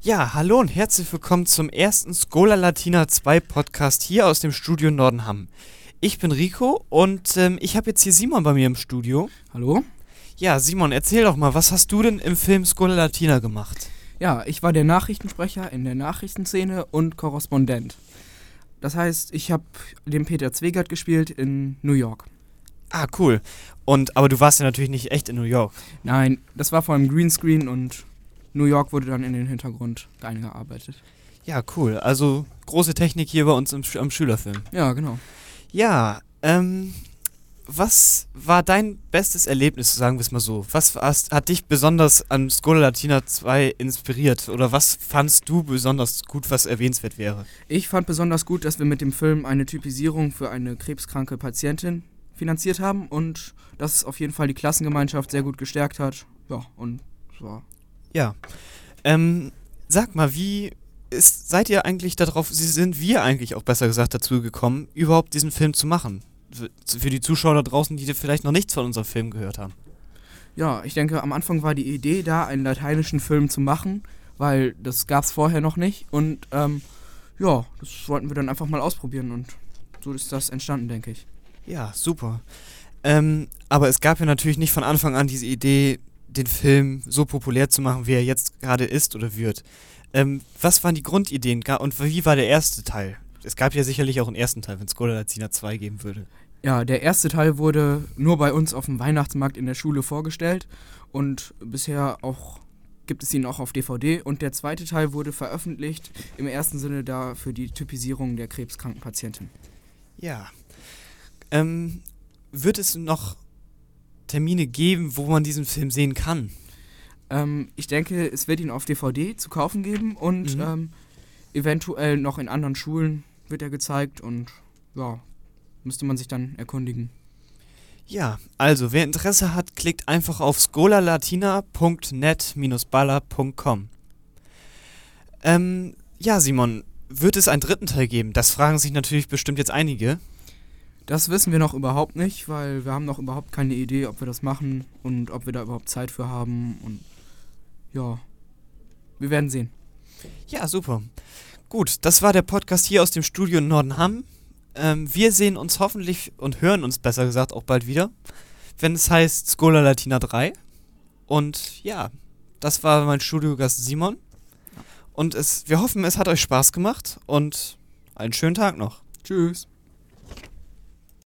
Ja, hallo und herzlich willkommen zum ersten Schola Latina 2 Podcast hier aus dem Studio Nordenham. Ich bin Rico und ähm, ich habe jetzt hier Simon bei mir im Studio. Hallo? Ja, Simon, erzähl doch mal, was hast du denn im Film Schola Latina gemacht? Ja, ich war der Nachrichtensprecher in der Nachrichtenszene und Korrespondent. Das heißt, ich habe den Peter Zwegert gespielt in New York. Ah, cool. Und aber du warst ja natürlich nicht echt in New York. Nein, das war vor allem Greenscreen und New York wurde dann in den Hintergrund eingearbeitet. Ja, cool. Also große Technik hier bei uns im, am Schülerfilm. Ja, genau. Ja, ähm, was war dein bestes Erlebnis, sagen wir es mal so? Was hat dich besonders an Schola Latina 2 inspiriert? Oder was fandst du besonders gut, was erwähnenswert wäre? Ich fand besonders gut, dass wir mit dem Film eine Typisierung für eine krebskranke Patientin finanziert haben und dass es auf jeden Fall die Klassengemeinschaft sehr gut gestärkt hat. Ja, und es war. Ja. Ähm, sag mal, wie ist, seid ihr eigentlich darauf, sind wir eigentlich auch besser gesagt dazu gekommen, überhaupt diesen Film zu machen? Für die Zuschauer da draußen, die vielleicht noch nichts von unserem Film gehört haben. Ja, ich denke, am Anfang war die Idee da, einen lateinischen Film zu machen, weil das gab es vorher noch nicht. Und ähm, ja, das wollten wir dann einfach mal ausprobieren und so ist das entstanden, denke ich. Ja, super. Ähm, aber es gab ja natürlich nicht von Anfang an diese Idee, den Film so populär zu machen, wie er jetzt gerade ist oder wird. Ähm, was waren die Grundideen und wie war der erste Teil? Es gab ja sicherlich auch einen ersten Teil, wenn es Skoda Lazina 2 geben würde. Ja, der erste Teil wurde nur bei uns auf dem Weihnachtsmarkt in der Schule vorgestellt und bisher auch gibt es ihn auch auf DVD und der zweite Teil wurde veröffentlicht im ersten Sinne da für die Typisierung der krebskranken Patientin. Ja, ähm, wird es noch Termine geben, wo man diesen Film sehen kann? Ähm, ich denke, es wird ihn auf DVD zu kaufen geben und mhm. ähm, eventuell noch in anderen Schulen wird er gezeigt und ja, müsste man sich dann erkundigen. Ja, also wer Interesse hat, klickt einfach auf scholalatina.net-baller.com. Ähm, ja, Simon, wird es einen dritten Teil geben? Das fragen sich natürlich bestimmt jetzt einige. Das wissen wir noch überhaupt nicht, weil wir haben noch überhaupt keine Idee, ob wir das machen und ob wir da überhaupt Zeit für haben. Und ja, wir werden sehen. Ja, super. Gut, das war der Podcast hier aus dem Studio in Nordenham. Ähm, wir sehen uns hoffentlich und hören uns besser gesagt auch bald wieder, wenn es heißt Schola Latina 3. Und ja, das war mein Studiogast Simon. Und es, wir hoffen, es hat euch Spaß gemacht und einen schönen Tag noch. Tschüss.